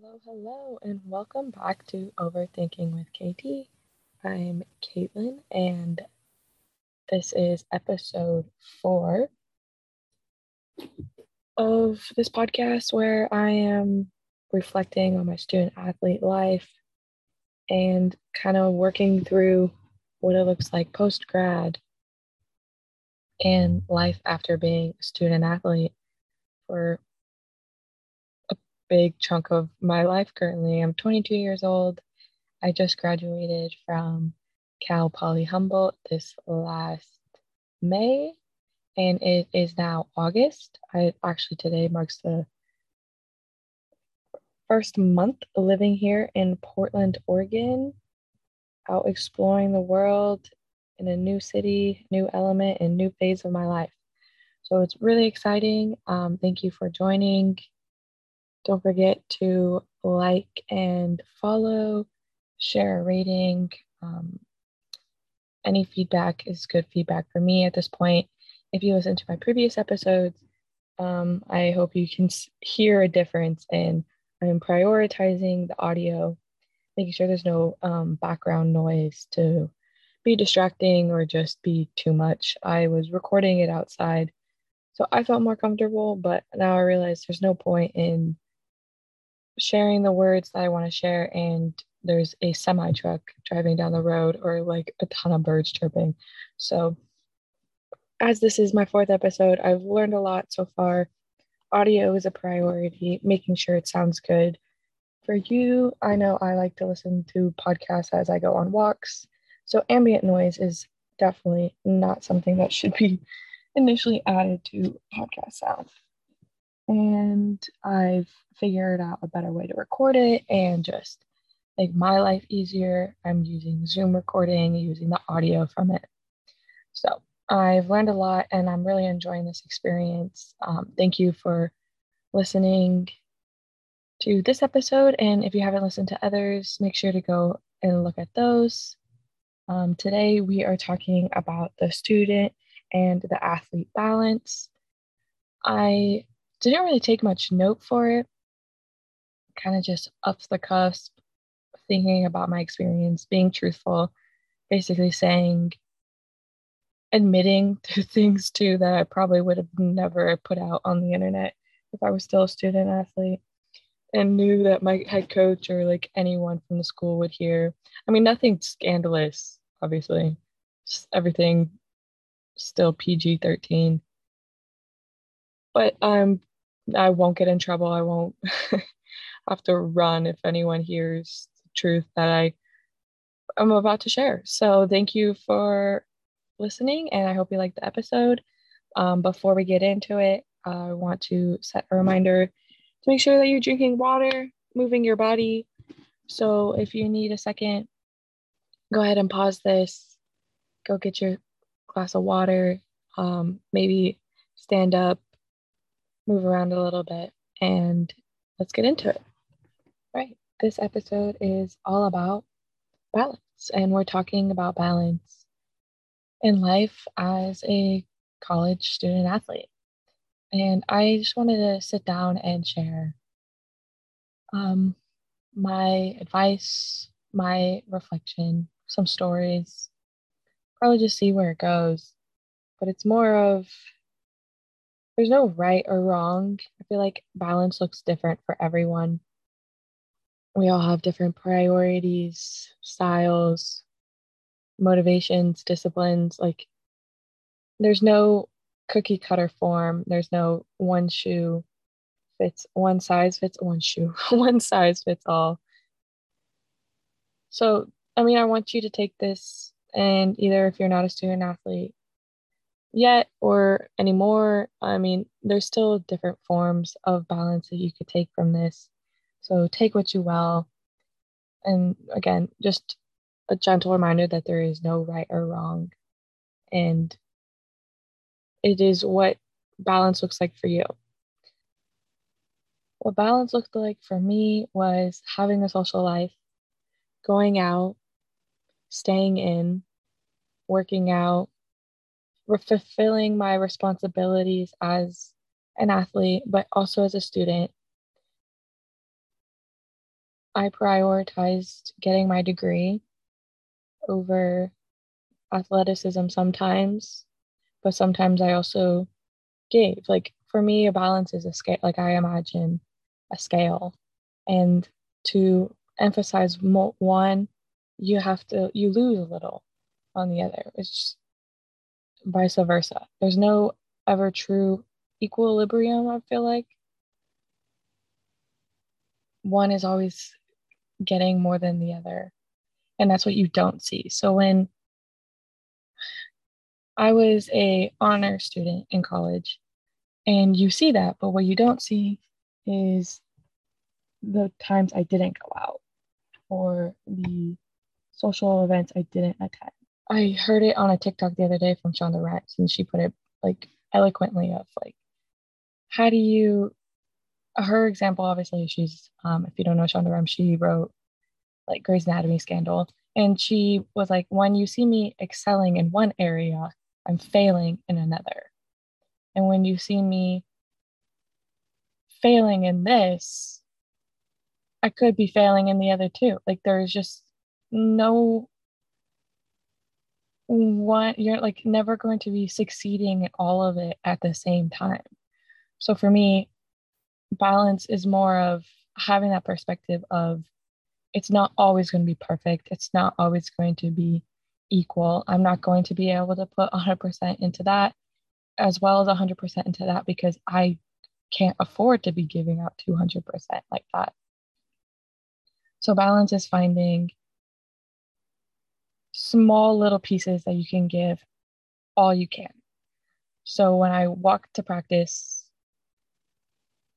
Hello, hello, and welcome back to Overthinking with KT. I'm Caitlin, and this is episode four of this podcast where I am reflecting on my student athlete life and kind of working through what it looks like post grad and life after being a student athlete for big chunk of my life currently. I'm 22 years old. I just graduated from Cal Poly Humboldt this last May, and it is now August. I actually today marks the first month living here in Portland, Oregon, out exploring the world in a new city, new element, and new phase of my life. So it's really exciting. Um, thank you for joining. Don't forget to like and follow, share a rating. Um, any feedback is good feedback for me at this point. If you listen to my previous episodes, um, I hope you can hear a difference in I'm prioritizing the audio, making sure there's no um, background noise to be distracting or just be too much. I was recording it outside, so I felt more comfortable, but now I realize there's no point in sharing the words that I want to share and there's a semi truck driving down the road or like a ton of birds chirping. So, as this is my fourth episode, I've learned a lot so far. Audio is a priority, making sure it sounds good. For you, I know I like to listen to podcasts as I go on walks. So, ambient noise is definitely not something that should be initially added to podcast sound. And I've figured out a better way to record it and just make my life easier. I'm using Zoom recording, using the audio from it. So I've learned a lot and I'm really enjoying this experience. Um, thank you for listening to this episode. And if you haven't listened to others, make sure to go and look at those. Um, today, we are talking about the student and the athlete balance. I didn't really take much note for it, kind of just up the cusp, thinking about my experience, being truthful, basically saying admitting to things too that I probably would have never put out on the internet if I was still a student athlete and knew that my head coach or like anyone from the school would hear. I mean, nothing scandalous, obviously, just everything still PG 13. But I'm, I won't get in trouble. I won't have to run if anyone hears the truth that I am about to share. So thank you for listening, and I hope you liked the episode. Um, before we get into it, I want to set a reminder to make sure that you're drinking water, moving your body. So if you need a second, go ahead and pause this, go get your glass of water, um, maybe stand up, move around a little bit, and let's get into it. Right. This episode is all about balance, and we're talking about balance in life as a college student athlete. And I just wanted to sit down and share um, my advice, my reflection, some stories, probably just see where it goes. But it's more of there's no right or wrong. I feel like balance looks different for everyone. We all have different priorities, styles, motivations, disciplines. Like there's no cookie cutter form. There's no one shoe fits one size fits one shoe, one size fits all. So, I mean, I want you to take this and either if you're not a student athlete yet or anymore, I mean, there's still different forms of balance that you could take from this. So, take what you will. And again, just a gentle reminder that there is no right or wrong. And it is what balance looks like for you. What balance looked like for me was having a social life, going out, staying in, working out, fulfilling my responsibilities as an athlete, but also as a student. I prioritized getting my degree over athleticism sometimes, but sometimes I also gave. Like for me, a balance is a scale, like I imagine a scale. And to emphasize one, you have to, you lose a little on the other. It's just vice versa. There's no ever true equilibrium, I feel like. One is always getting more than the other. And that's what you don't see. So when I was a honor student in college and you see that, but what you don't see is the times I didn't go out or the social events I didn't attend. I heard it on a TikTok the other day from Shonda Rhimes, and she put it like eloquently of like, how do you? Her example, obviously, she's um, if you don't know Shonda Rhimes, she wrote like Grey's Anatomy scandal, and she was like, when you see me excelling in one area, I'm failing in another, and when you see me failing in this, I could be failing in the other too. Like there's just no one you're like never going to be succeeding at all of it at the same time. So for me, balance is more of having that perspective of it's not always going to be perfect. It's not always going to be equal. I'm not going to be able to put 100% into that as well as 100% into that because I can't afford to be giving out 200% like that. So balance is finding small little pieces that you can give all you can. So when I walk to practice,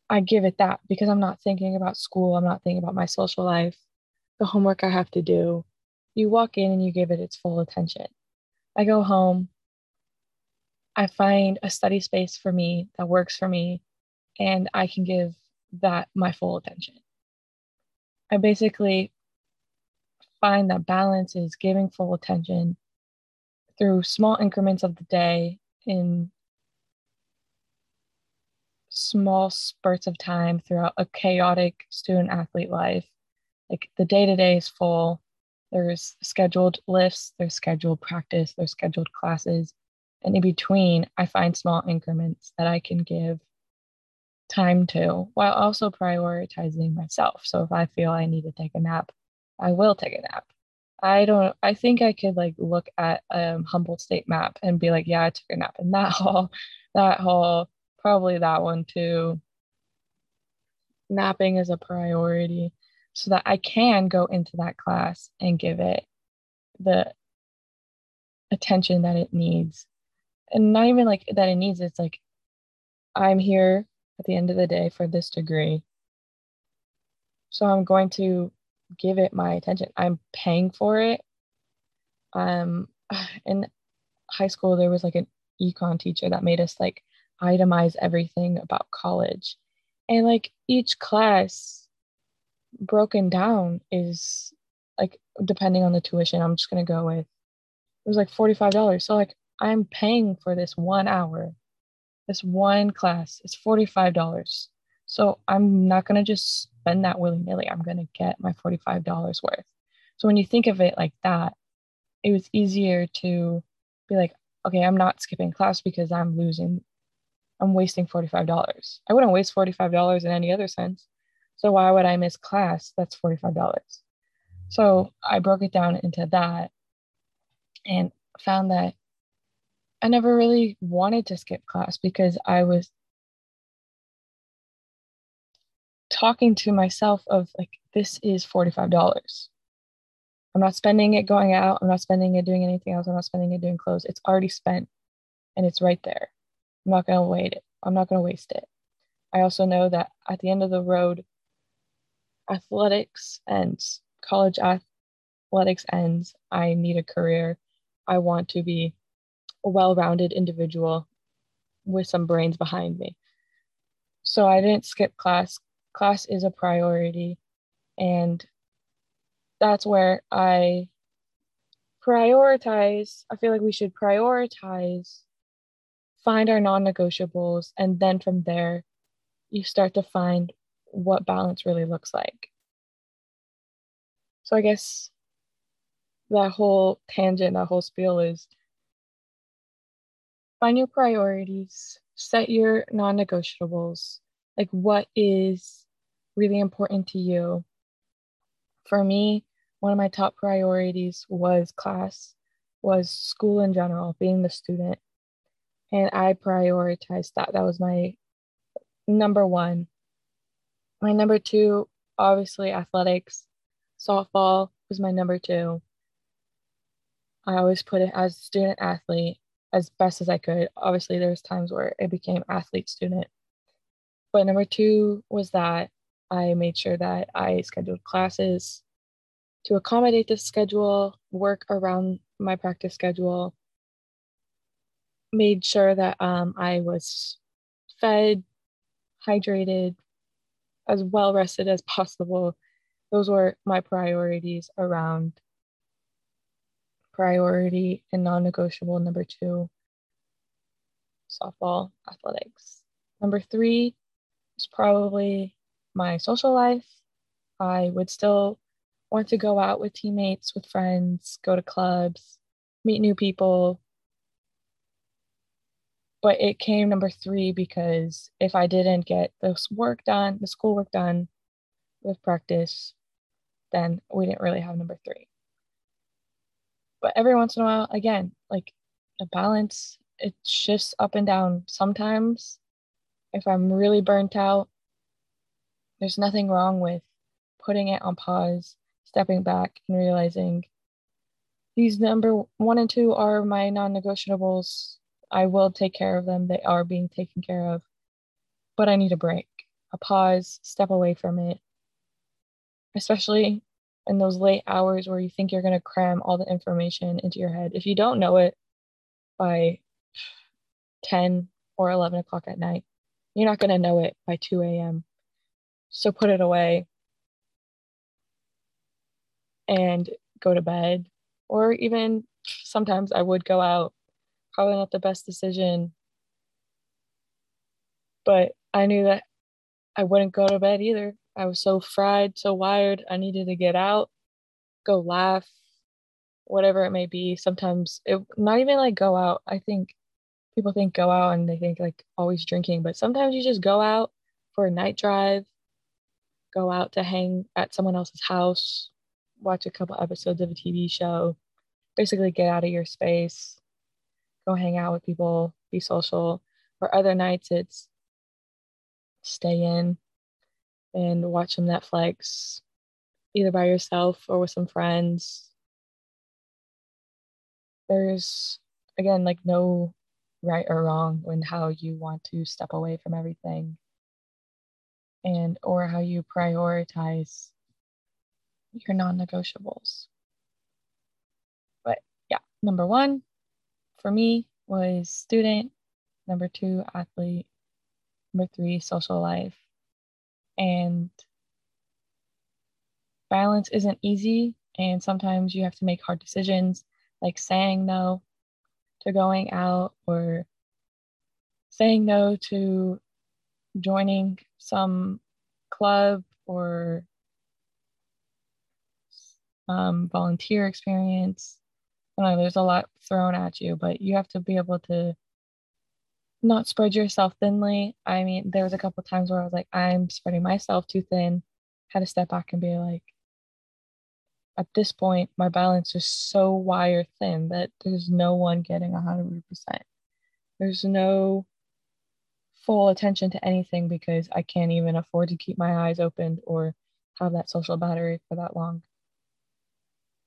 I give it that because I'm not thinking about school, I'm not thinking about my social life, the homework I have to do. You walk in and you give it its full attention. I go home, I find a study space for me that works for me, and I can give that my full attention. I basically find that balance is giving full attention through small increments of the day in small spurts of time throughout a chaotic student athlete life. Like the day to day is full. There's scheduled lifts, there's scheduled practice, there's scheduled classes. And in between, I find small increments that I can give time to while also prioritizing myself. So if I feel I need to take a nap, I will take a nap. I don't I think I could like look at um Humboldt State map and be like, yeah, I took a nap in that hall, that hall, probably that one too. Napping is a priority so that I can go into that class and give it the attention that it needs. And not even like that it needs, it's like I'm here at the end of the day for this degree. So I'm going to give it my attention. I'm paying for it. Um, in high school, there was like an econ teacher that made us like itemize everything about college. And like each class broken down is like depending on the tuition, I'm just gonna go with it was like $45. So like I'm paying for this one hour, this one class, it's $45. So I'm not gonna just spend that willy nilly. I'm going to get my $45 worth. So when you think of it like that, it was easier to be like, okay, I'm not skipping class because I'm losing, I'm wasting $45. I wouldn't waste $45 in any other sense. So why would I miss class? That's $45. So I broke it down into that and found that I never really wanted to skip class because I was talking to myself of like this is $45 i'm not spending it going out. I'm not spending it doing anything else. I'm not spending it doing clothes. It's already spent and it's right there. I'm not going to wait it. I'm not going to waste it. I also know that at the end of the road athletics ends. College athletics ends. I need a career. I want to be a well-rounded individual with some brains behind me. So i didn't skip class class is a priority. And that's where I prioritize. I feel like we should prioritize, find our non negotiables, and then from there, you start to find what balance really looks like. So I guess that whole tangent, that whole spiel is find your priorities, set your non negotiables. Like, what is really important to you? For me, one of my top priorities was class, was school in general, being the student. And I prioritized that. That was my number one. My number two, obviously, athletics. Softball was my number two. I always put it as student athlete as best as I could. Obviously, there's times where it became athlete student. But number two was that I made sure that I scheduled classes to accommodate the schedule, work around my practice schedule, made sure that um, I was fed, hydrated, as well rested as possible. Those were my priorities around priority and non negotiable. Number two, softball athletics. Number three is probably my social life. I would still want to go out with teammates, with friends, go to clubs, meet new people. But it came number three because if I didn't get this work done, the schoolwork done with practice, then we didn't really have number three. But every once in a while, again, like a balance, it shifts up and down. Sometimes, if I'm really burnt out, there's nothing wrong with putting it on pause stepping back and realizing these number one and two are my non negotiables. I will take care of them. They are being taken care of. But I need a break, a pause, step away from it. Especially in those late hours where you think you're going to cram all the information into your head. If you don't know it by 10 or 11 o'clock at night, you're not going to know it by 2 a.m. So put it away, and go to bed. Or even sometimes I would go out. Probably not the best decision. But I knew that I wouldn't go to bed either. I was so fried, so wired. I needed to get out, go laugh, whatever it may be. Sometimes it not even like go out. I think people think go out and they think like always drinking, but sometimes you just go out for a night drive, go out to hang at someone else's house, watch a couple episodes of a TV show, basically get out of your space, go hang out with people, be social. Or other nights, it's stay in and watch some Netflix, either by yourself or with some friends. There's, again, like no right or wrong when how you want to step away from everything and or how you prioritize your non negotiables. But yeah, number one for me was student, number two, athlete, number three, social life. And balance isn't easy, and sometimes you have to make hard decisions like saying no to going out or saying no to joining some club or um, volunteer experience. I know there's a lot thrown at you, but you have to be able to not spread yourself thinly. I mean, there was a couple times where I was like, I'm spreading myself too thin. Had to step back and be like, at this point, my balance is so wire thin that there's no one getting 100%. There's no full attention to anything because I can't even afford to keep my eyes open or have that social battery for that long.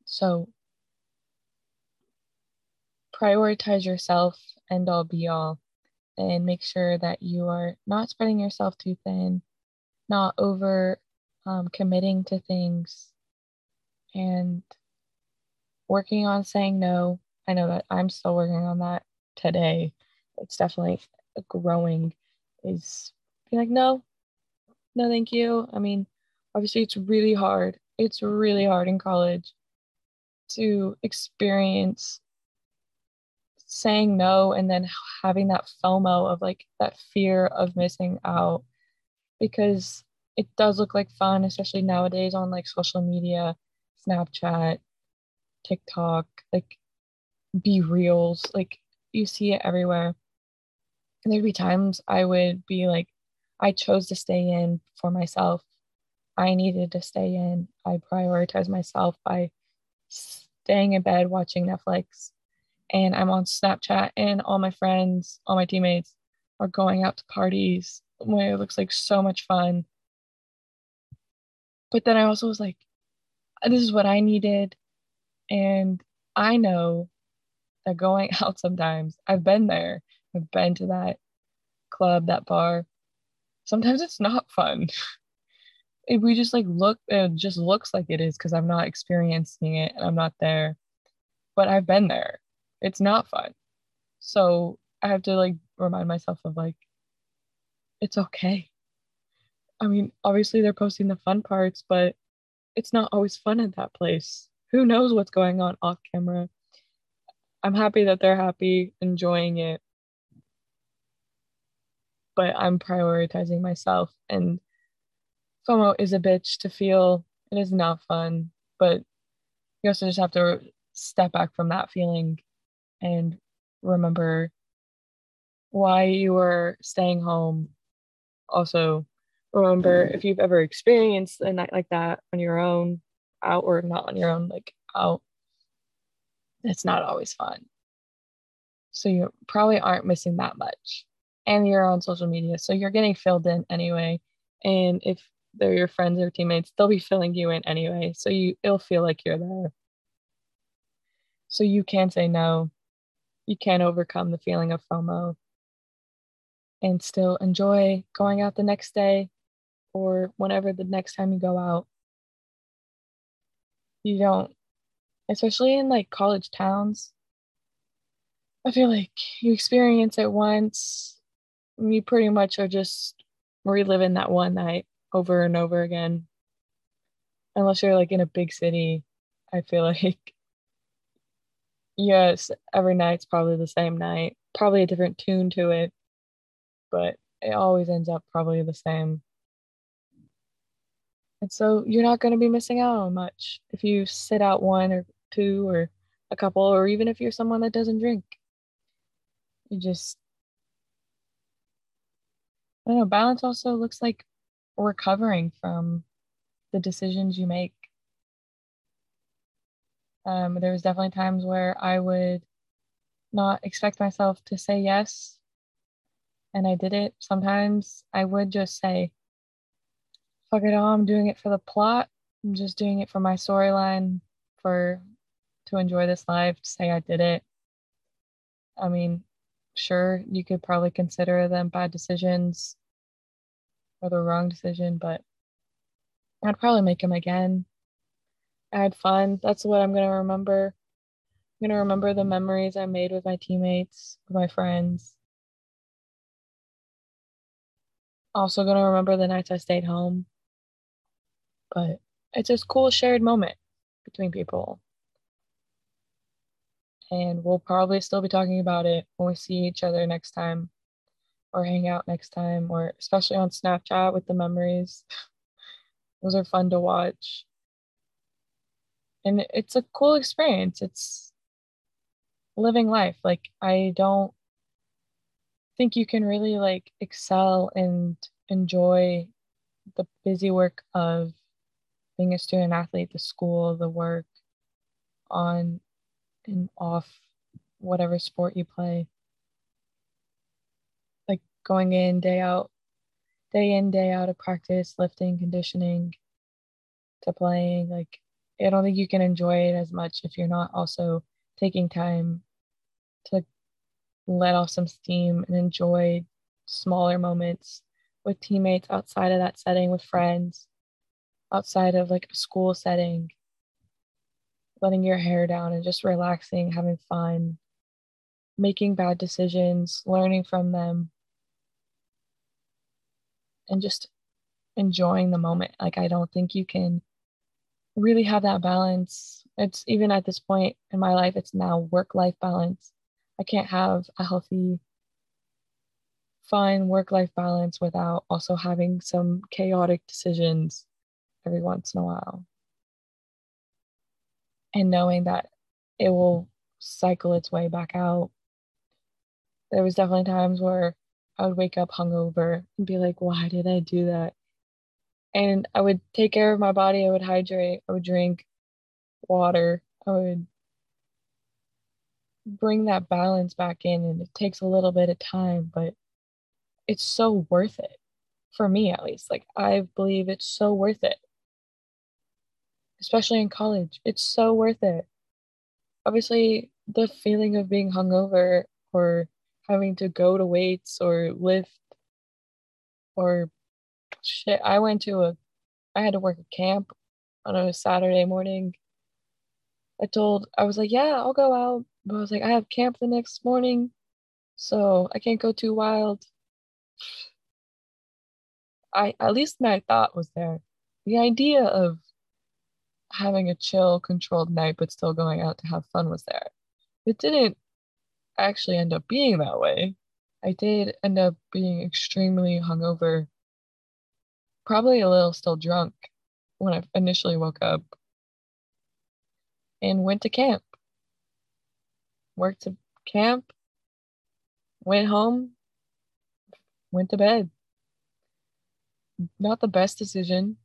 So prioritize yourself and all be all and make sure that you are not spreading yourself too thin, not over um, committing to things, and working on saying no. I know that I'm still working on that today. It's definitely growing, is be like, no, no, thank you. I mean, obviously, it's really hard. It's really hard in college to experience saying no and then having that FOMO of like that fear of missing out because it does look like fun, especially nowadays on like social media. Snapchat, TikTok, like BeReals, like you see it everywhere. And there'd be times I would be like, I chose to stay in for myself. I needed to stay in. I prioritized myself by staying in bed watching Netflix. And I'm on Snapchat, and all my friends, all my teammates are going out to parties where it looks like so much fun. But then I also was like, this is what I needed. And I know that going out sometimes, I've been there, I've been to that club, that bar. Sometimes it's not fun. if we just like look, it just looks like it is because I'm not experiencing it and I'm not there. But I've been there. It's not fun. So I have to like remind myself of like, it's okay. I mean, obviously they're posting the fun parts, but it's not always fun at that place. Who knows what's going on off camera? I'm happy that they're happy, enjoying it. But I'm prioritizing myself and FOMO is a bitch to feel. It is not fun, but you also just have to step back from that feeling and remember why you were staying home. Also, remember if you've ever experienced a night like that on your own, out or not on your own, like out, it's not always fun. So you probably aren't missing that much. And you're on social media, so you're getting filled in anyway. And if they're your friends or teammates, they'll be filling you in anyway. So you it'll feel like you're there. So you can say no. You can overcome the feeling of FOMO and still enjoy going out the next day or whenever the next time you go out. You don't, especially in like college towns. I feel like you experience it once, you pretty much are just reliving that one night over and over again. Unless you're like in a big city, I feel like yes, every night's probably the same night, probably a different tune to it, but it always ends up probably the same. And so you're not going to be missing out on much if you sit out one or two or a couple, or even if you're someone that doesn't drink. You just, I don't know, balance also looks like recovering from the decisions you make. Um, there was definitely times where I would not expect myself to say yes, and I did it. Sometimes I would just say, "Fuck it all! I'm doing it for the plot. I'm just doing it for my storyline, for to enjoy this life. To say I did it. I mean, sure, you could probably consider them bad decisions or the wrong decision, but I'd probably make them again. I had fun. That's what I'm gonna remember. I'm gonna remember the memories I made with my teammates, with my friends. Also gonna remember the nights I stayed home. But it's a cool shared moment between people. And we'll probably still be talking about it when we see each other next time or hang out next time, or especially on Snapchat with the memories. Those are fun to watch. And it's a cool experience. It's living life. Like, I don't think you can really like excel and enjoy the busy work of being a student athlete, the school, the work on and off whatever sport you play Like going in day out, day in, day out of practice, lifting, conditioning to playing. Like, I don't think you can enjoy it as much if you're not also taking time to let off some steam and enjoy smaller moments with teammates outside of that setting, with friends, outside of like a school setting, letting your hair down and just relaxing, having fun, making bad decisions, learning from them, and just enjoying the moment. Like, I don't think you can really have that balance. It's even at this point in my life, it's now work life balance. I can't have a healthy, fine work life balance without also having some chaotic decisions every once in a while. And knowing that it will cycle its way back out. There was definitely times where I would wake up hungover and be like, why did I do that? And I would take care of my body. I would hydrate. I would drink water. I would bring that balance back in. And it takes a little bit of time, but it's so worth it for me, at least. Like, I believe it's so worth it, especially in college. It's so worth it. Obviously, the feeling of being hungover or having to go to weights or lift or shit. I went to a, I had to work a camp on a Saturday morning. I told, I was like, yeah, I'll go out. But I was like, I have camp the next morning, so I can't go too wild. I, at least my thought was there. The idea of having a chill, controlled night, but still going out to have fun was there. It didn't actually end up being that way. I did end up being extremely hungover, probably a little still drunk when I initially woke up, and went to camp. Worked to camp, went home, went to bed. Not the best decision.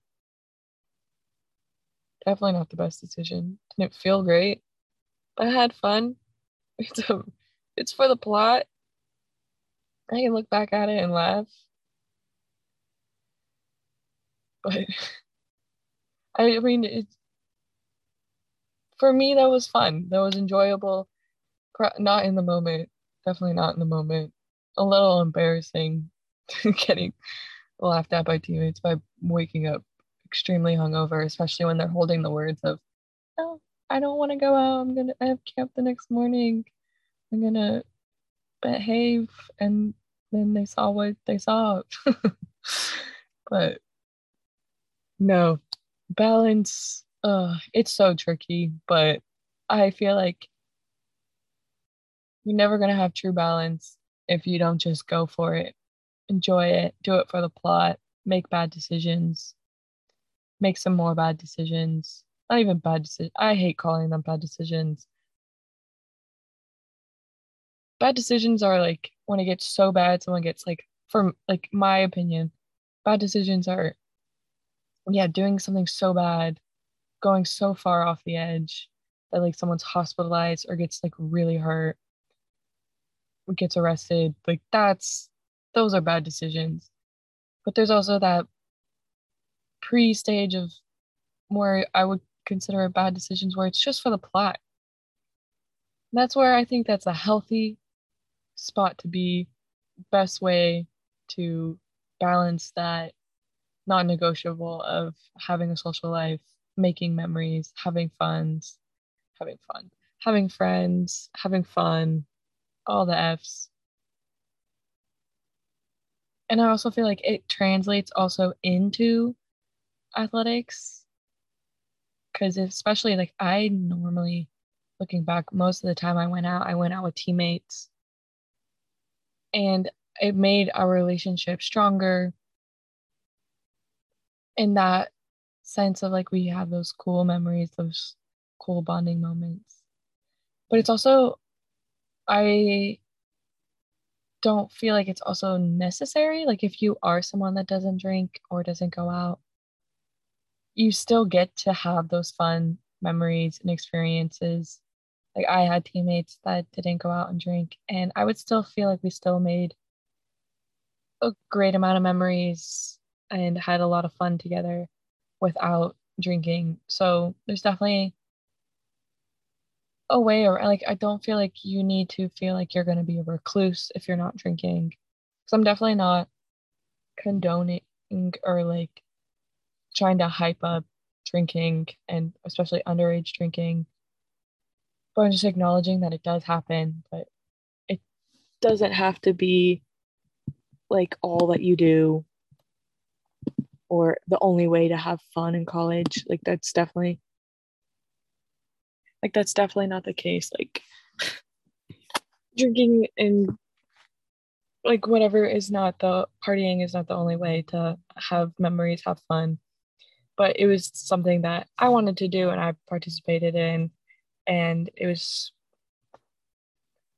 Definitely not the best decision. Didn't feel great, but I had fun. It's a it's for the plot. I can look back at it and laugh. But I mean, it, for me, that was fun. That was enjoyable. Not in the moment. Definitely not in the moment. A little embarrassing getting laughed at by teammates by waking up extremely hungover, especially when they're holding the words of, "No, I don't want to go out. I'm gonna I have camp the next morning." I'm gonna behave and then they saw what they saw. but no, balance, uh, it's so tricky, but I feel like you're never gonna have true balance if you don't just go for it. Enjoy it, do it for the plot, make bad decisions, make some more bad decisions. Not even bad decisions. I hate calling them bad decisions bad decisions are like when it gets so bad, someone gets like, from like my opinion, bad decisions are, yeah, doing something so bad, going so far off the edge that like someone's hospitalized or gets like really hurt, gets arrested. Like that's, those are bad decisions. But there's also that pre stage of where I would consider bad decisions where it's just for the plot. that's where I think that's a healthy spot to be best way to balance that non-negotiable of having a social life making memories having fun having fun having friends having fun all the f's and i also feel like it translates also into athletics because especially like i normally looking back most of the time i went out i went out with teammates. And it made our relationship stronger in that sense of like we have those cool memories those cool bonding moments. But it's also i don't feel like it's also necessary. Like if you are someone that doesn't drink or doesn't go out you still get to have those fun memories and experiences like I had teammates that didn't go out and drink, and I would still feel like we still made a great amount of memories and had a lot of fun together without drinking. So there's definitely a way, or like, I don't feel like you need to feel like you're going to be a recluse if you're not drinking. Because I'm definitely not condoning or like trying to hype up drinking and especially underage drinking but I'm just acknowledging that it does happen, but it doesn't have to be like all that you do or the only way to have fun in college. Like that's definitely like that's definitely not the case. Like drinking and like whatever is not the partying is not the only way to have memories, have fun. But it was something that I wanted to do and I participated in. And it was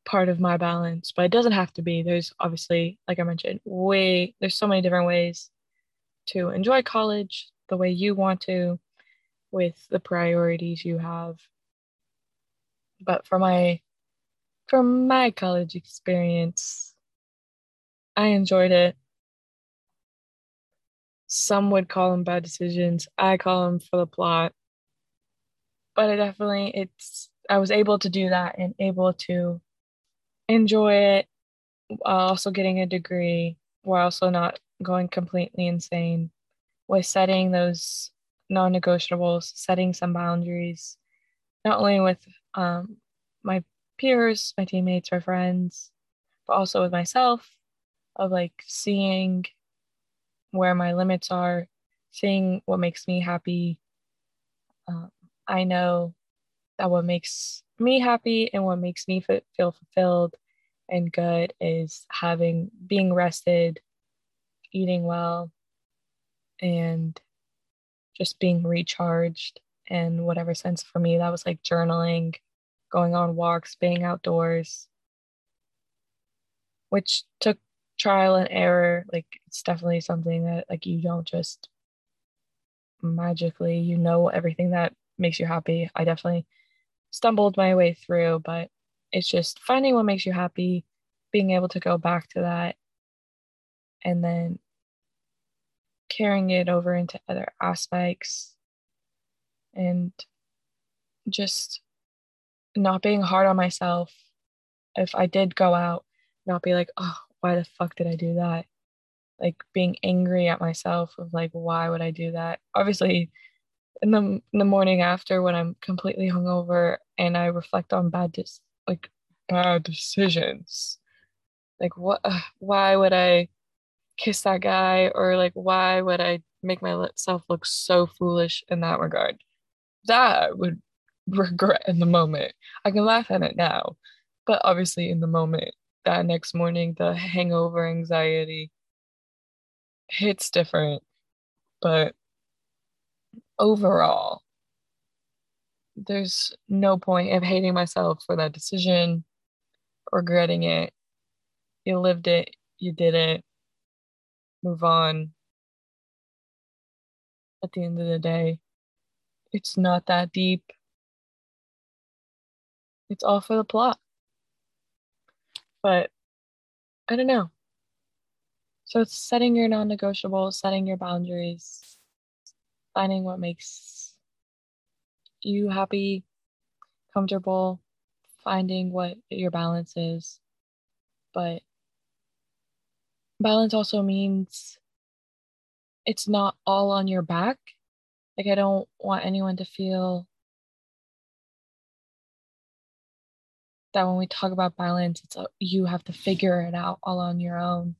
part of my balance but it doesn't have to be. There's obviously like I mentioned way there's so many different ways to enjoy college the way you want to with the priorities you have. But for my from my college experience I enjoyed it some would call them bad decisions. I call them for the plot. But I definitely, it's, I was able to do that and able to enjoy it while also getting a degree, while also not going completely insane with setting those non negotiables, setting some boundaries, not only with um, my peers, my teammates, my friends, but also with myself, of like seeing where my limits are, seeing what makes me happy. Um, I know that what makes me happy and what makes me f- feel fulfilled and good is having being rested, eating well, and just being recharged in whatever sense for me that was like journaling, going on walks, being outdoors, which took trial and error like it's definitely something that like you don't just magically you know everything that makes you happy. I definitely stumbled my way through but it's just finding what makes you happy being able to go back to that and then carrying it over into other aspects and just not being hard on myself. If i did go out not be like oh why the fuck did I do that? Like being angry at myself of like, why would I do that? Obviously, in the in the morning after when I'm completely hungover and I reflect on bad dis- like bad decisions, like what? Uh, why would I kiss that guy or like why would I make myself look so foolish in that regard? That would regret in the moment. I can laugh at it now, but obviously in the moment that next morning, the hangover anxiety hits different. But overall, there's no point of hating myself for that decision, regretting it. You lived it, you did it, move on. At the end of the day, it's not that deep. It's all for the plot. But I don't know. So it's setting your non negotiables, setting your boundaries, finding what makes you happy, comfortable, finding what your balance is. But balance also means it's not all on your back. Like, I don't want anyone to feel that when we talk about balance, it's a, you have to figure it out all on your own.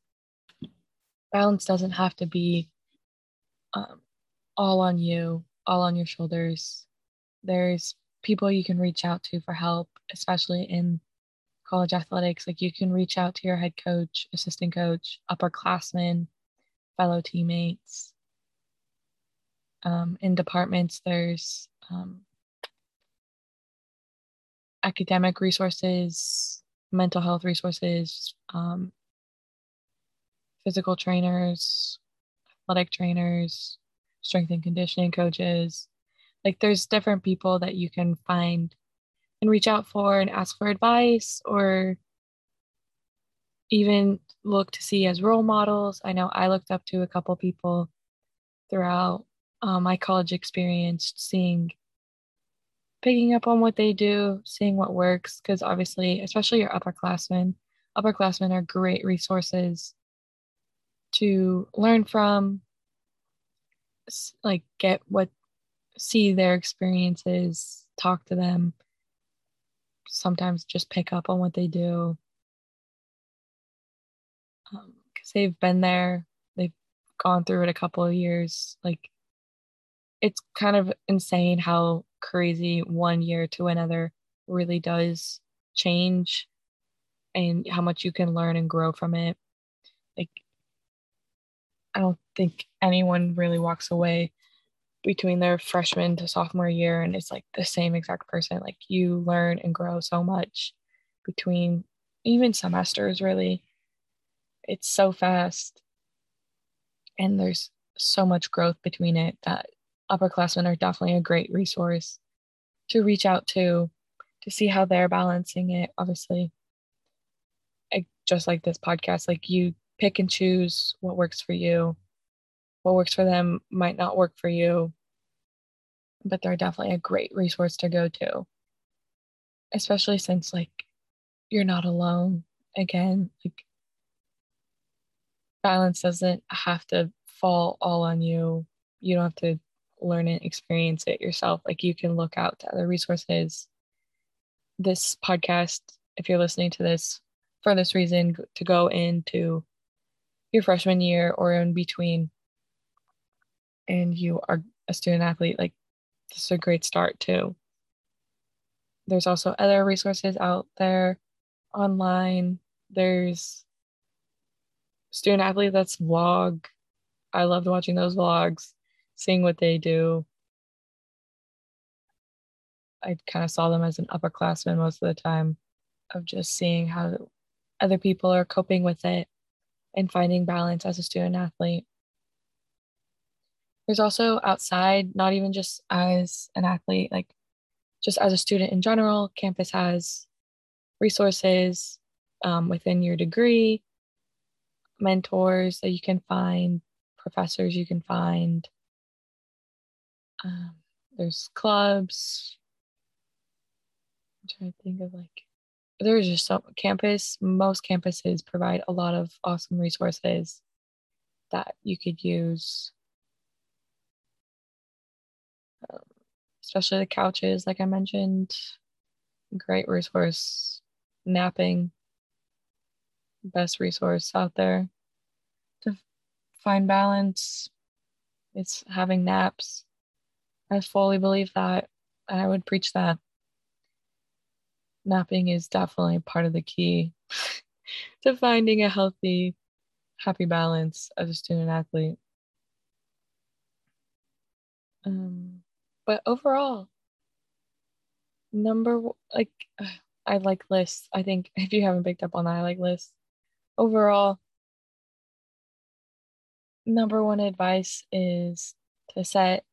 Balance doesn't have to be um, all on you, all on your shoulders. There's people you can reach out to for help, especially in college athletics. Like you can reach out to your head coach, assistant coach, upperclassmen, fellow teammates. Um, in departments, there's um, academic resources, mental health resources, um, physical trainers, athletic trainers, strength and conditioning coaches. Like there's different people that you can find and reach out for and ask for advice or even look to see as role models. I know I looked up to a couple people throughout uh, my college experience, seeing picking up on what they do, seeing what works, because obviously, especially your upperclassmen, upperclassmen are great resources to learn from, like get what, see their experiences, talk to them, sometimes just pick up on what they do. Because um, they've been there, they've gone through it a couple of years. Like, it's kind of insane how crazy one year to another really does change and how much you can learn and grow from it. Like, I don't think anyone really walks away between their freshman to sophomore year and it's like the same exact person like you learn and grow so much between even semesters really it's so fast and there's so much growth between it that upperclassmen are definitely a great resource to reach out to to see how they're balancing it. Obviously I, just like this podcast like you pick and choose what works for you. What works for them might not work for you but they're definitely a great resource to go to especially since like you're not alone. Again like balance doesn't have to fall all on you. You don't have to learn it, experience it yourself like you can look out to other resources. This podcast if you're listening to this for this reason to go into your freshman year or in between and you are a student athlete like this is a great start too. There's also other resources out there online. There's student athlete that's vlog. I loved watching those vlogs seeing what they do i kind of saw them as an upperclassman most of the time of just seeing how other people are coping with it and finding balance as a student athlete there's also outside, not even just as an athlete, like just as a student in general, campus has resources um, within your degree, mentors that you can find, professors you can find. Um, there's clubs. I'm trying to think of like, there's just some campus, most campuses provide a lot of awesome resources that you could use um, especially the couches, like I mentioned. Great resource. Napping, best resource out there to find balance. It's having naps. I fully believe that. I would preach that. Napping is definitely part of the key to finding a healthy, happy balance as a student athlete. Um, but overall, number like I like lists. I think if you haven't picked up on that, I like lists. Overall, number one advice is to set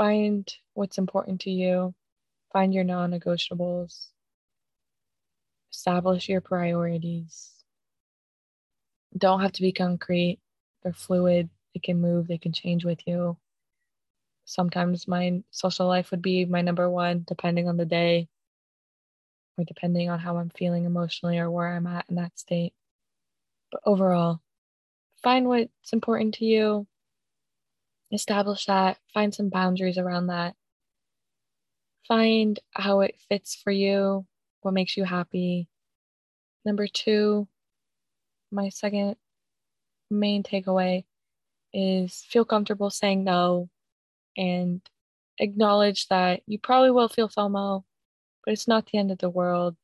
find what's important to you, find your non-negotiables, establish your priorities. Don't have to be concrete. They're fluid. They can move, they can change with you sometimes my social life would be my number one, depending on the day or depending on how I'm feeling emotionally or where I'm at in that state. But overall, find what's important to you, establish that, find some boundaries around that, find how it fits for you, what makes you happy. Number two, my second main takeaway is feel comfortable saying no and acknowledge that you probably will feel FOMO, but it's not the end of the world.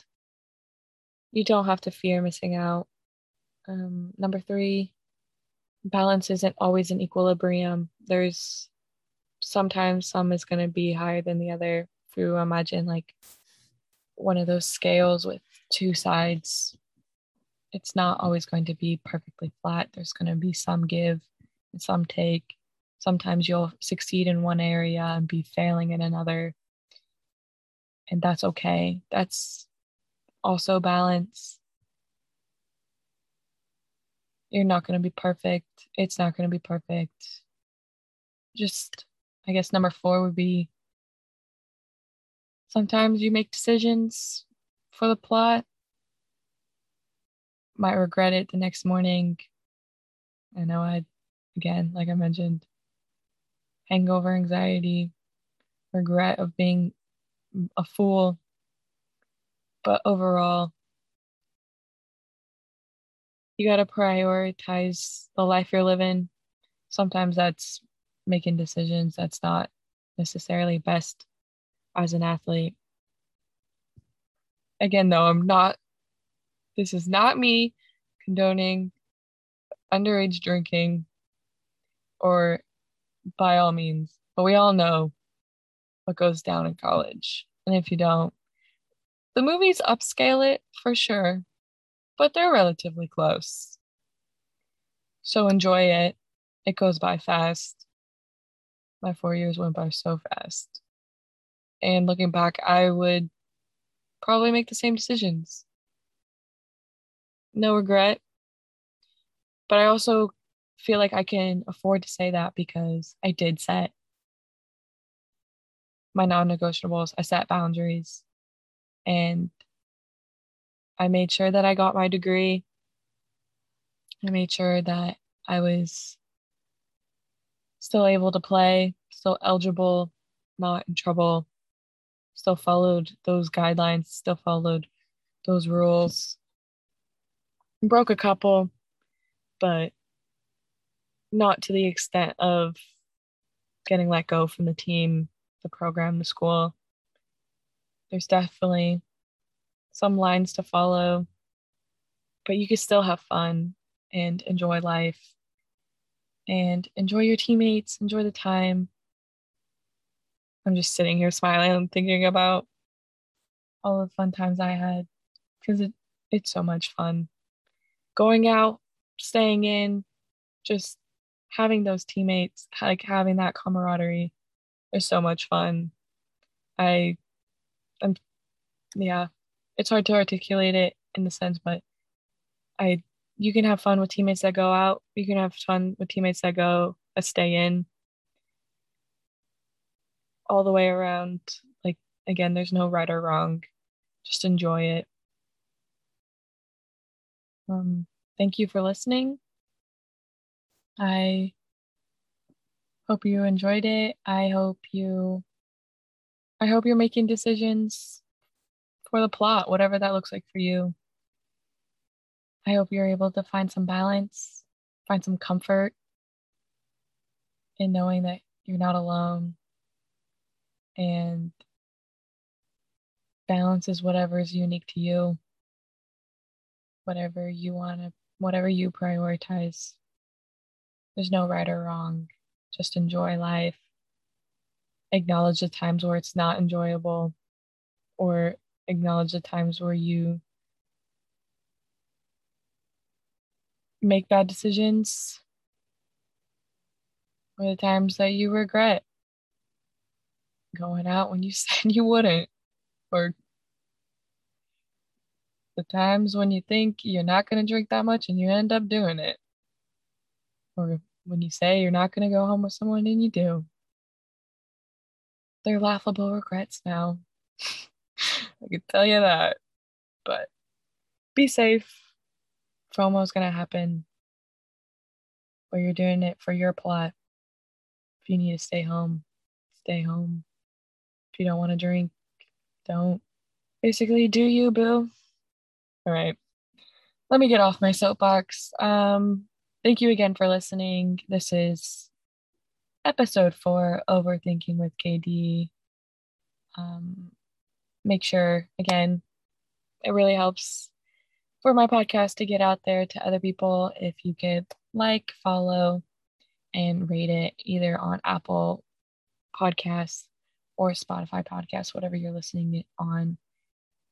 You don't have to fear missing out. Um, number three, balance isn't always an equilibrium. There's sometimes some is going to be higher than the other. If you imagine like one of those scales with two sides, it's not always going to be perfectly flat. There's going to be some give and some take sometimes you'll succeed in one area and be failing in another and that's okay that's also balance you're not going to be perfect. It's not going to be perfect. Just i guess number 4 would be sometimes you make decisions for the plot might regret it the next morning. I know i again like i mentioned hangover anxiety, regret of being a fool. But overall, you got to prioritize the life you're living. Sometimes that's making decisions that's not necessarily best as an athlete. Again, though, I'm not, this is not me condoning underage drinking or by all means, But we all know what goes down in college. And if you don't, the movies upscale it for sure, but they're relatively close. So enjoy it. It goes by fast. My four years went by so fast. And looking back, I would probably make the same decisions. No regret. But I also feel like I can afford to say that because I did set my non negotiables, I set boundaries, and I made sure that I got my degree. I made sure that I was still able to play, still eligible, not in trouble, still followed those guidelines, still followed those rules. Broke a couple, but not to the extent of getting let go from the team the program, the school. There's definitely some lines to follow, but you can still have fun and enjoy life and enjoy your teammates, enjoy the time. I'm just sitting here smiling and thinking about all the fun times I had because it, it's so much fun. Going out, staying in, just having those teammates, like having that camaraderie is so much fun. I, I'm, yeah, it's hard to articulate it in the sense, but I, you can have fun with teammates that go out. You can have fun with teammates that go, that stay in. All the way around. Like, again, there's no right or wrong. Just enjoy it. Um, thank you for listening. I Hope you enjoyed it. I hope you I hope you're making decisions for the plot, whatever that looks like for you. I hope you're able to find some balance, find some comfort in knowing that you're not alone. And balance is whatever is unique to you, whatever you want to, whatever you prioritize. There's no right or wrong just enjoy life acknowledge the times where it's not enjoyable or acknowledge the times where you make bad decisions or the times that you regret going out when you said you wouldn't or the times when you think you're not going to drink that much and you end up doing it or when you say you're not going to go home with someone and you do. They're laughable regrets now. I can tell you that. But be safe. FOMO is going to happen. But you're doing it for your plot. If you need to stay home, stay home. If you don't want to drink, don't. Basically, do you, boo? All right. Let me get off my soapbox. Um, Thank you again for listening. This is episode four Overthinking with KD. Um, make sure, again, it really helps for my podcast to get out there to other people if you could like, follow, and rate it either on Apple Podcasts or Spotify Podcasts, whatever you're listening on.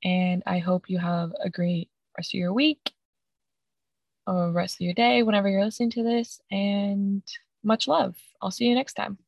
And I hope you have a great rest of your week or rest of your day whenever you're listening to this. And much love. I'll see you next time.